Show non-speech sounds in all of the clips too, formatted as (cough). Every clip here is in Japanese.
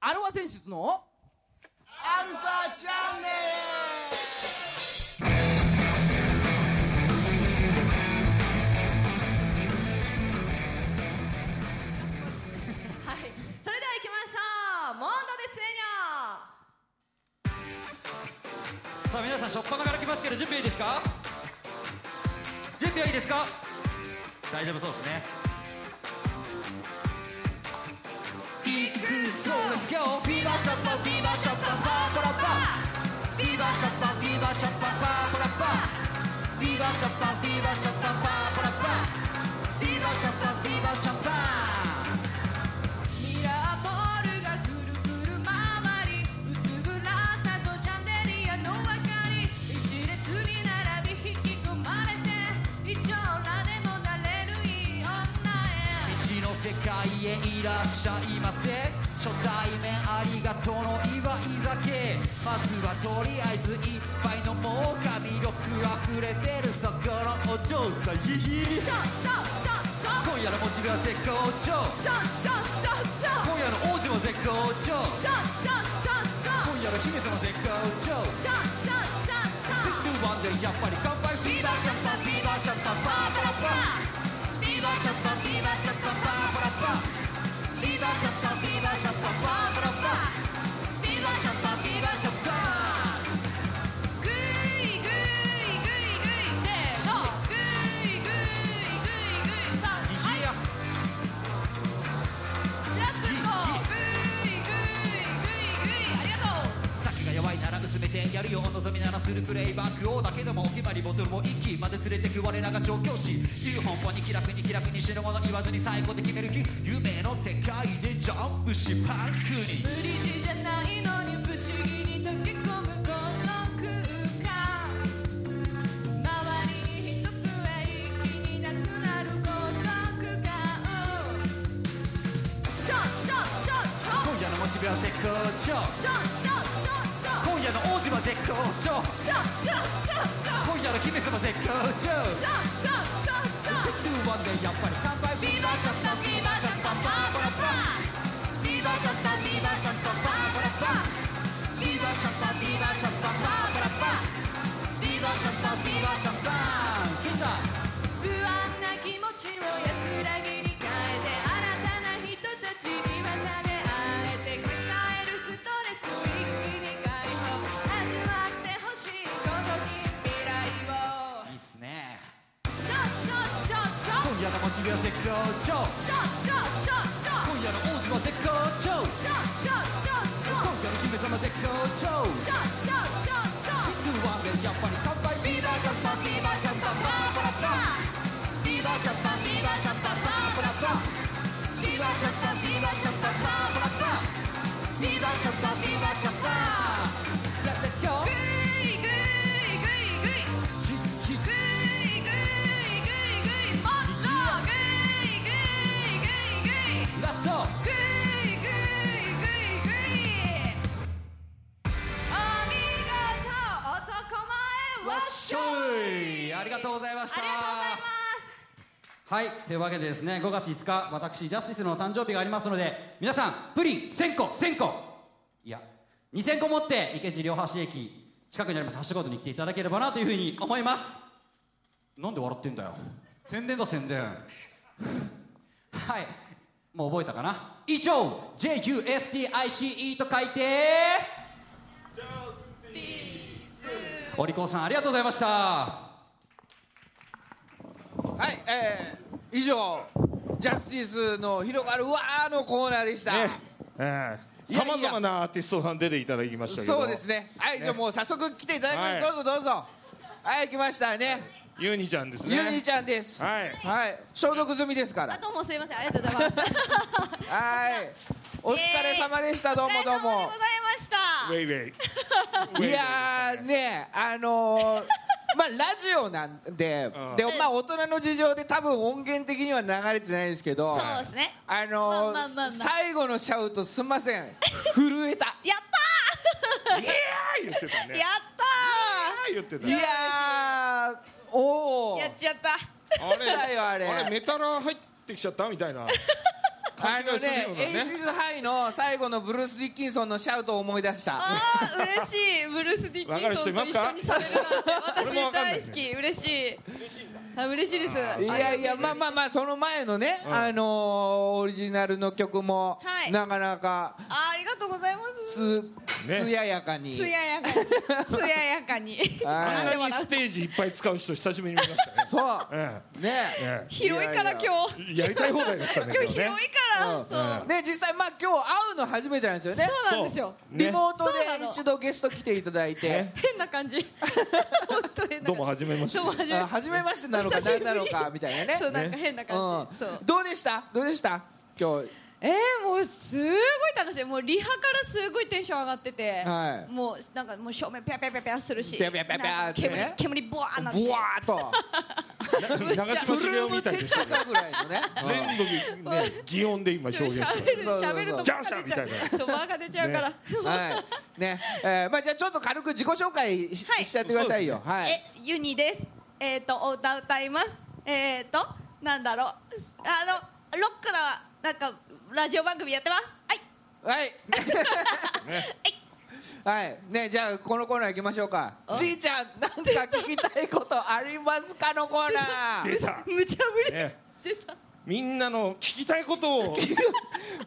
アルファ選出のアルファチャンネはい、それでは行きましょう。モンドですレニョさあ皆さん初っ端から来ますけど準備いいですか？準備はいいですか？大丈夫そうですね。ぞ Let's go フィバショッパーフィバショッパパーパラパー。フィバショッパーフィバショッパパーパラパー。フィバショッパーフィバショッパパーパラパー。フィーバショッパーフィーバショッパミラーボールがくるくる回り薄暗さとシャンデリアの明かり。一列に並び引き込まれて一丁羅でもなれるいい女へ。未知の世界へいらっしゃいませ。初対面ありがとうの祝い酒まずはとりあえず一杯のもうか魅力あふれてるそこのお嬢さんヒヒシャンシャンシャンシャン今夜のモチベは絶好調。シャンシャンシャンシャン今夜の王子も絶好調。シャンシャンシャンシャン今夜の姫様絶好調。シャンシャンシャンシャン two one でやっぱりやるよお望みならするプレイバックをだけどもお決まりボトルも一気まで連れてく我らが調教師自由奔放に気楽に気楽に死ぬもの言わずに最後で決める気夢の世界でジャンプしパンクに無理地じゃないのに不思議に溶け込むこの空間周りに人増え気になくなるこの空間シャンシャンシャンシャン今夜のモチベは絶好調。シャンシャンシャンシャン今夜の王子は絶好調。今夜の姫様絶好調。シャンシャンシャンシャン two one でやっぱり乾杯ビーバーショットビーバーショットパーパラパービーバーショットビーバーショットパーパラパービーバーショットビーバーショットパーパラパービーバーショットビーバーショットキンさん不安な気持ちを今夜は絶好調シャンシャンシャンシャン今夜の王子は絶好調シャンシャンシャンシャン今夜の姫様絶好調シャンシャンシャンシャン two one でやっぱり乾杯ビーバーショットビーバーショットパーパラパービーバーショットビーバーショットパーパラパービーバーショットビーバーショットパーパラパービーバーショットビーバーショット Let's ありがとうございました。ありがとうございます。はいというわけでですね5月5日私ジャスティスの誕生日がありますので皆さんプリン1000個1000個。いや2000個持って池尻両橋駅近くにありますハッシュコードに来ていただければなというふうに思います。なんで笑ってんだよ。宣伝だ宣伝。(laughs) はい。もう覚えたかな？以上 JUSTICE と書いてお利口さんありがとうございましたはい、えー、以上ジャスティスの広がるわーのコーナーでした、ねえさまざまなアーティストさん出ていただきましたけど。そうですね。はい、じゃあもう早速来ていただきます、はい。どうぞどうぞ。はい来ましたね。ユーニちゃんですね。ゆにちゃんです。はい。はい。消毒済みですから。あどうもすいません。ありがとうございます。(laughs) はい。お疲れ様でした、どうもどうお疲れ様でございもました。いやーねあのーまあラジオなんで、うん。でまあ大人の事情で多分音源的には流れてないんですけどそうですね。あの最後のシャウトすんません。震えた。やったイエー (laughs) イ言ってたね。ーやったー！イ言ってたいやーおおー。やっちゃった。あれだよあれ。あれメタラ入ってきちゃったみたいな (laughs) あのね Aces High の最後のブルース・ディッキンソンのシャウトを思い出した。あー嬉しい。ブルース・ディッキンソンと一緒にされるなんて私大好き。嬉しいあ嬉しいです。いやいやまあまあまあその前のね、あのーオリジナルの曲も、はい。なかなかあありがとうございます。つ、ややかに。つややかに。(laughs) つややかに。はい。あんなにステージいっぱい使う人久しぶりに見ましたね。(laughs) そう。えね。え広いからいやいや。今日。えやりたい放題でしたね今日広いねからうん。そう。ね実際まあ今日会うの初めてなんですよね。そうなんですよ。ねリモートで一度ゲスト来ていただいて、ね変な感じ。(laughs) 本当変な感じどうも初めましてどうもはじめ初めましてなのか何なのかみたいなねそうなんか変な感じ、うんそうどうでしたどうでした今日えー、もうすごい楽しい。もうリハからすごいテンション上がってて、はい。もうなんかもう正面ピャピャピャピャするし。ピャピャピャピャってね。なんか煙煙ブワーなるしブワーっと。長嶋茂雄みたいでしたねテカぐらいのね。全部ね擬音で今表現して喋る喋るとジャンシャンみたいな。そうバカ出ちゃうから、はい。ね。えーまあじゃあちょっと軽く自己紹介し,、はい。しちゃってくださいよ、はい。えユニです。えっ、とお歌歌います。えっ、となんだろう。あのロックななんかラジオ番組やってます。はい。はい。(laughs) はい、ね、じゃあ、このコーナー行きましょうか。じいちゃん、なんか聞きたいことありますかのコーナー。(laughs) 出た。無茶ぶり、ね。出た。みんなの聞きたいことを。事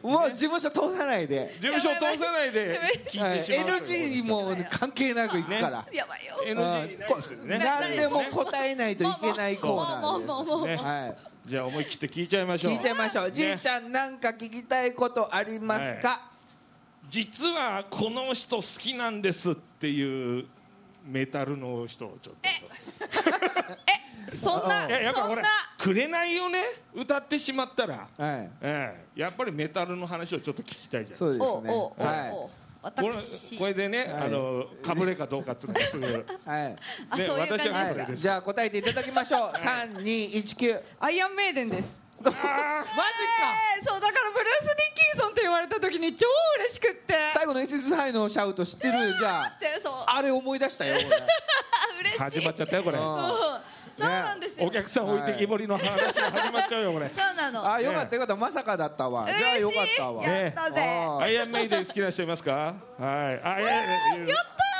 (laughs) もう事務所通さないで。務所通さないで聞はいい、てしまうという NG にも関係なく行くから。やばいよ NG ないですよね。ね何でも答えないといけないコーナもうもうもうもうーです。ね。はい、じゃあ思い切って聞いちゃいましょう。聞いちゃいましょう。じいちゃん、なんか聞きたいことありますか？実はこの人好きなんですっていうメタルの人をちょっそんなといややっぱほらそんな「紅」をね？歌ってしまったら、はい、ええ。やっぱりメタルの話をちょっと聞きたいじゃんそうですね。はい。おこれ私これでね、はい。あのかぶれかどうかっつうのがすぐ、ね、はい。あそういう感じですか？私はこれです。じゃあ答えていただきましょう。三二一九。アイアンメイデンです。(laughs) マジか。えーそうだからブルース・ディッキンソンって言われた時に超嬉しくって。最後の SS ハイのシャウト知ってる？じゃあ。(laughs) あれ思い出したよ (laughs) 嬉しい。始まっちゃったよこれ。俺うんそうなんですよ、お客さん置いてきぼりの話が始まっちゃうよこれ。(laughs) そうなの。あよかったよかった。まさかだったわ。じゃあよかったわ。嬉しいやったぜ、あアイアンメイデン好きな人いますか？はい。あいやいやいや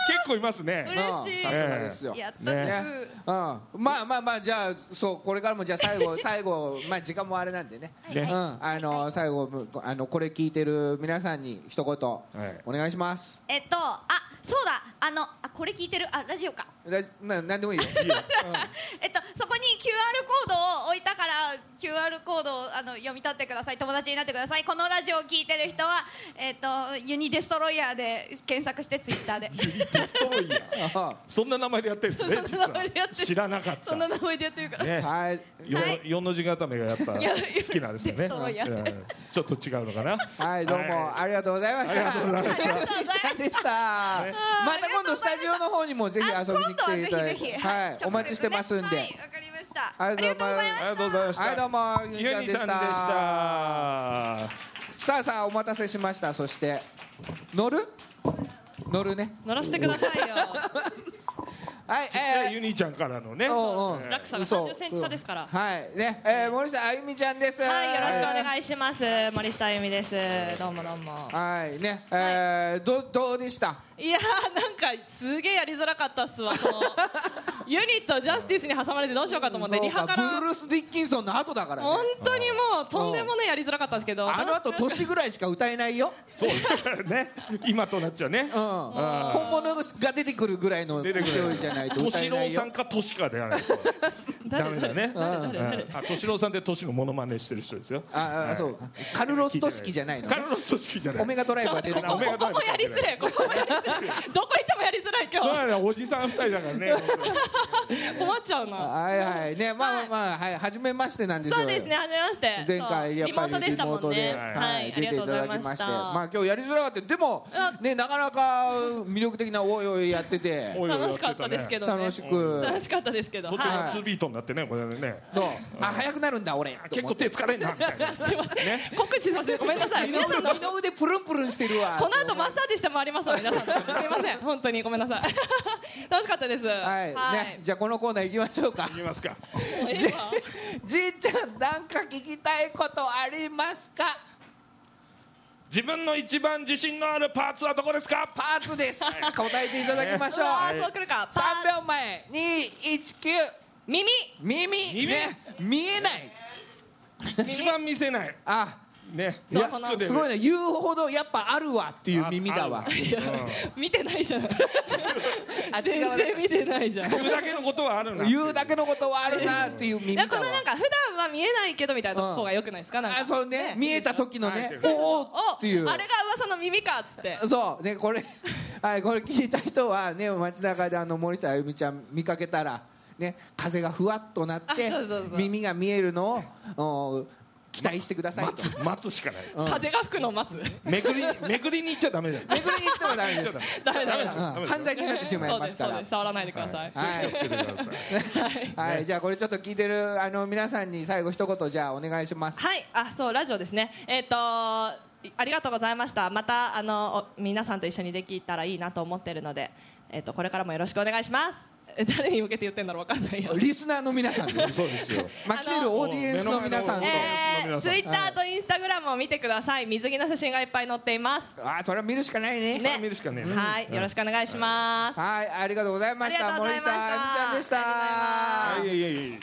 結構いますね。嬉しい。さすがですよ、やったね。うん、まあまあまあじゃあそうこれからもじゃあ最後 (laughs) 最後まあ時間もあれなんでね、ね。うん、あの最後あのこれ聞いてる皆さんに一言お願いします、えっとあそうだ。あのあこれ聞いてる？あラジオか。だななんでもいいよ。(laughs) えっとそこに QR コードを置いたから QR コードをあの読み取ってください。友達になってください。このラジオを聞いてる人はえっとユニデストロイヤーで検索してツイッターで。ユニデストロイヤー？あ (laughs) そんな名前でやってるんですねそんな名前でやって知らなかった。そんな名前でやってるから、ね。はい。四の字固めがやっぱ好きなんですよね。デストロイヤー。うん。ちょっと違うのかな。はいどうもありがとうございました。ありがとうございました。ありがとうございましたまた今度スタジオの方にもぜひ遊びに来ていただいて。はい。お待ちしてますんで。はいわかりました。ありがとうございます。ありがとうございました。はいどうもゆユにちゃんでしニさんでした。たさあさあお待たせしました。そして乗る？乗るね。乗らせてくださいよ。(laughs) はいちっちゃいえユニちゃんからのね。ーうんうん。落差が嘘。30センチ差ですから。はい。ね。えー森下あゆみちゃんです。はい、よろしくおい。願いします。森下あゆみです。どうもどうも。はい。ね。えーどどうでした？いやー、なんかすげえやりづらかったっすわ。ユニットジャスティスに挟まれてどうしようかと思ってリハから。ブルース・ディッキンソンの後だからね。本当にもうとんでもねやりづらかったんですけど。あの後年ぐらいしか歌えないよ。そう。だからね。今となっちゃね。うん。本物が出てくるぐらいの勢いじゃないと歌えないよ。さんかトシかでやらないとダメだね。うん。あ敏郎さんってトシのモノマネしてる人ですよ。ああそうカルロス・トシキじゃないの？カルロス・トシキじゃない。オメガドライバー出てくる。オメガドライバーここやりづらいここもやりづらい (laughs) どこ行ってもやりづらい今そう日なのよおじさん二人だからね。(laughs) 困っちゃうな。はいはい。ねまあまあまあはい。初めましてなんですよ。そうですね初めまして。前回やっぱりリモートでははいいありがとうございました。まあ今日やりづらかった。でもねなかなか魅力的なおいおいやってて。楽しかったですけどね。楽しく。楽しかったですけど。途中はの2ビートになってねこれね。そう。あ早くなるんだ俺。結構手疲れんなみたいな。いすいません告知させてごめんなさい。皆さん。の二の腕プルンプルンしてるわ。この後マッサージして回りますわ皆さんすいません。本当にごめんなさい。(laughs) 楽しかったです。はい。ね。じゃあこのコーナー行きましょうか。いきますかもうええわじいちゃんなんか聞きたいことありますか？自分の一番自信のあるパーツはどこですか？パーツです。答えていただきましょう。うわーそうくるか。パ3秒前。219耳。耳。耳？ね。見えない。一番見せない。あねすごいね。言うほどやっぱあるわっていう耳だわ。見てないじゃん。(laughs) あ全然見てないじゃん。い言うだけのことはあるな言うだけのことはあるなっていう耳だわ。やこのなんか普段は見えないけどみたいな方がよくないですか？なんか。あそうね。見えた時のね。はいおおおっていう。あれが噂の耳かっつって。そう。ねこれ (laughs) はいこれ聞いた人はね街中であの森下あゆみちゃん見かけたらね風がふわっとなってあそうそうそう。耳が見えるのをお期待してくださいと。待つ待つしかない。風が吹くのを待つ。めくりめくりに行っちゃダメだよ。(laughs) めくりに行ってもダメですダメです犯罪になってしまいまから。ですすそうです。触らないでください。はい。気をつけてください。はい、じゃあこれちょっと聞いてるあの皆さんに最後一言じゃあお願いします。はい、あ、そう、ラジオですね。えっ、と。ありがとうございました。また、あの、お皆さんと一緒にできたらいいなと思ってるので。えっ、と、これからもよろしくお願いします。え (laughs) 誰に向けて言ってんだろう、わかんないや。(laughs) リスナーの皆さんです。(laughs) そうですよまあ、来てるオーディエンスの皆さんと。えツイッターとインスタグラムを見てください。水着の写真がいっぱい載っています。あ、それは見るしかないね。ね見るしかねえはい、よろしくお願いします。はい、ありがとうございました。ありがとうございました森さん、あゆみちゃんでした。あいやいやいやいや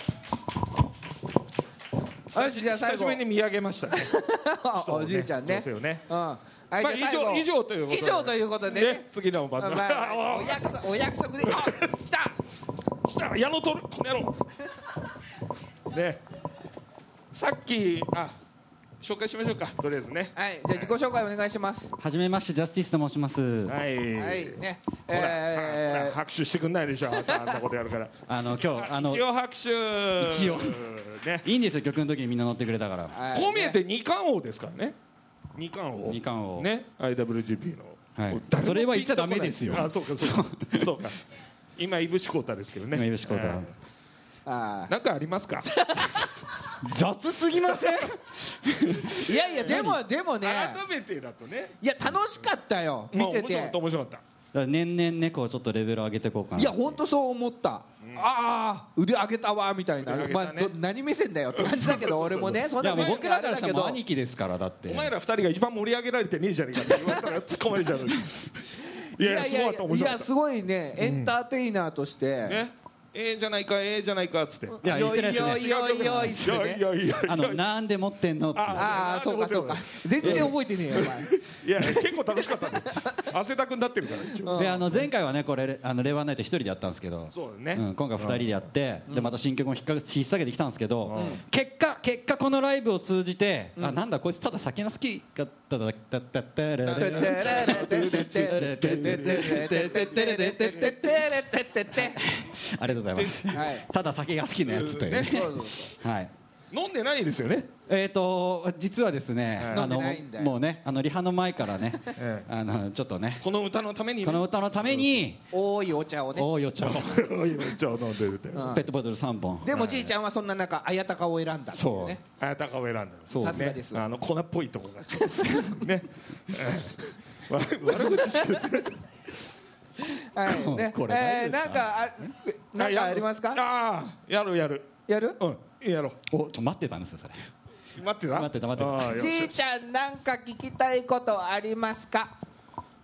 よし、じゃあ最後久しぶり。に見上げましたねおじいちゃんね。そうですよねうん。はい、まあ以上以上ということで。以上ということでね。次の番組。まあ、(laughs) お約束、お約束で、(laughs) あ、来た。来た矢野取るこの野郎。ね。さっきあ紹介しましょうか。とりあえずね。はい、じゃあ自己紹介お願いします。はじめましてジャスティスと申します。はい、はい、ね。え拍手してくんないでしょ。あんたあんなことやるから。(laughs) あの今日あの一応拍手。一応。ね。いいんですよ曲の時にみんな乗ってくれたから。ーはい。こう見えて二冠王ですからね二冠王。二冠王。ね？IWGP の、はい。それは言っちゃダメですよ。あそうかそうか。そう。か。今いぶしこうたですけどね。今いぶしこうたなんかありますか？(laughs) 雑すぎません？ーいやいや、でも、でもね。改めてだとね。いや、楽しかったよ。見てて。まあ面白かった。面白かった年々ねこうちょっとレベル上げていこうかな。いや本当そう思った、ああ腕上げたわみたいな、まあ、何目線だよって感じだけど俺もねそんな僕らからしたら兄貴ですからだって。お前ら二人が一番盛り上げられてねえじゃねえか。って言われたら突っ込まれちゃういいやいやいやすごいねエンターテイナーとして、ええじゃないかええじゃないかっつって。いや言ってないですねよいよいやいねやいやあのなんで持ってんのってああそうかそうか全然覚えてねえよお前いや結構楽しかったね汗だくになってるから一応であの前回はねこれあのレバーナイト一人でやったんですけどそうだねん、今回二人でやって、でまた新曲も引っか引っ提げてきたんですけど、結果結果このライブを通じて、あなんだこいつただ酒の好きだっただだだだだだ (laughs) ありがとうございます、(laughs) はい。ただ酒が好きなやつというね。そうそうはい。飲んでないですよね？えー、と実はですね、はい。あのもうねあのリハの前からね、(laughs) えあのちょっとね。この歌のためにね。この歌のために多いお茶をね。大いお茶を。ちょ飲んでるって。ん。ペットボトル3本。でもじいちゃんはそんな中綾鷹を選んだね。あやたかを選んだそう。さすがですあの粉っぽいところがちょっと好きね悪口してるはい。ね。(laughs) これ大えー丈夫ですか？なんかあなんかありますか？ああやるやる。やる？うん。やろおちょっと待ってたんですよそれ。う待ってた？待ってた待ってた。じいちゃんなんか聞きたいことありますか？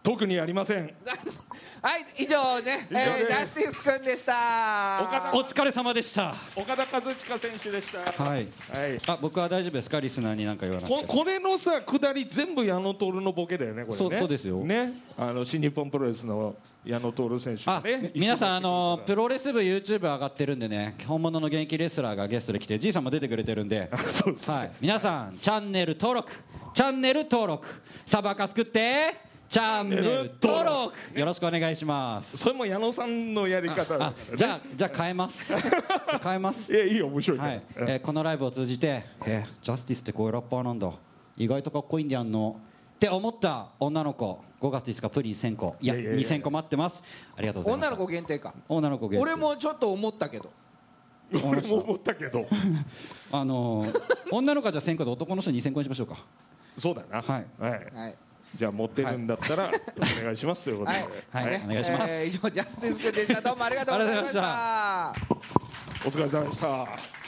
特にありません。(laughs) はい以上ね、えー、以上です。ジャスティス君でした。岡お疲れ様でした。岡田和親選手でした。はい。はい。あ僕は大丈夫ですか？リスナーに何か言わなくて。ここれのさ下り全部矢野徹のボケだよねこれね。そうそうですよ。ね。あの新日本プロレスの矢野徹選手ね皆さんあのプロロレス部 YouTube 上がってるんでね本物の現役レスラーがゲストで来てじいさんも出てくれてるんで。(laughs) そうですね。はい、皆さんチャンネル登録。チャンネル登録。サバカ作ってチャンネル登録。よろしくお願いします。それも矢野さんのやり方ね。じゃあじゃあ変えます。(laughs) 変えます。いやいいよ面白いねはい、えーこのライブを通じて、えージャスティスってこういうラッパーなんだ。意外とかっこいいんでやんの。って思った女の子。5月5日プリン1000個。いやいやいやいや2000個待ってます。ありがとうございます。女の子限定か。女の子限定。俺もちょっと思ったけど。俺も思ったけど。(laughs) あのー女の子はじゃあ1000個で男の人2000個にしましょうか。そうだな。はい。はい。はいじゃあ持ってるんだったらお願いしますということで。はい。はい、お願い。します、えー以上ジャスティス君でした。どうもありがとうございましあた。お疲れ様でした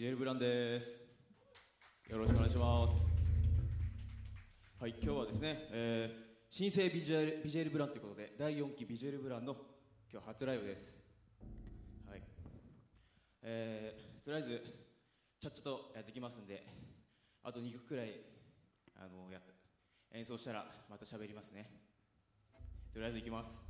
ジュエルブランです。よろしくお願いします。はい今日はですね、えー新生ビジュアルビジュエルブランということで第4期ビジュエルブランの今日初ライブです。はい。えーとりあえずちゃっちゃとやってきますんであと2曲くらいあのやっ演奏したらまた喋りますね。とりあえずいきます。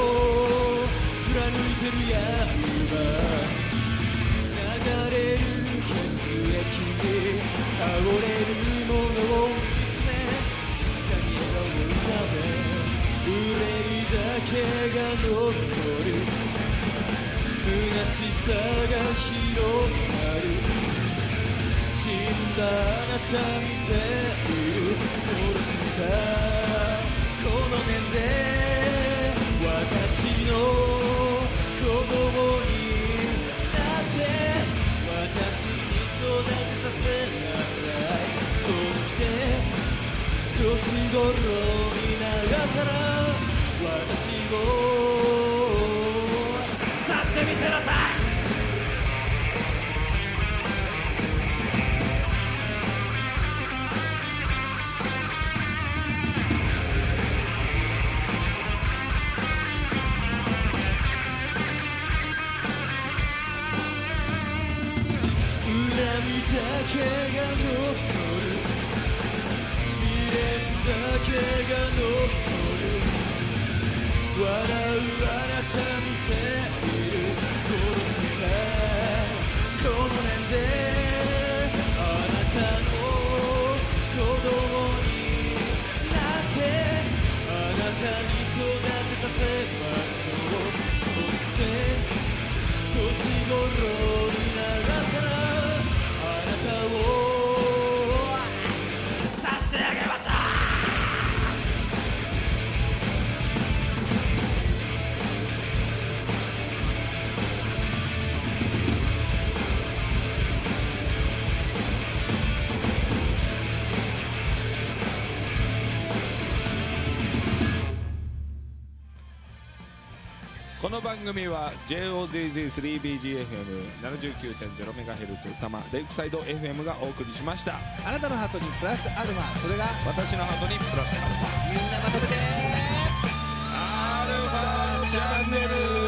頃になったら私をが残る笑う番組は JOZZ3BGFM79.0MHz 多摩レイクサイド FM がお送りしました。あなたのハートにプラスアルファそれが私のハートにプラスアルファ。みんなまとめて。アルファチャンネル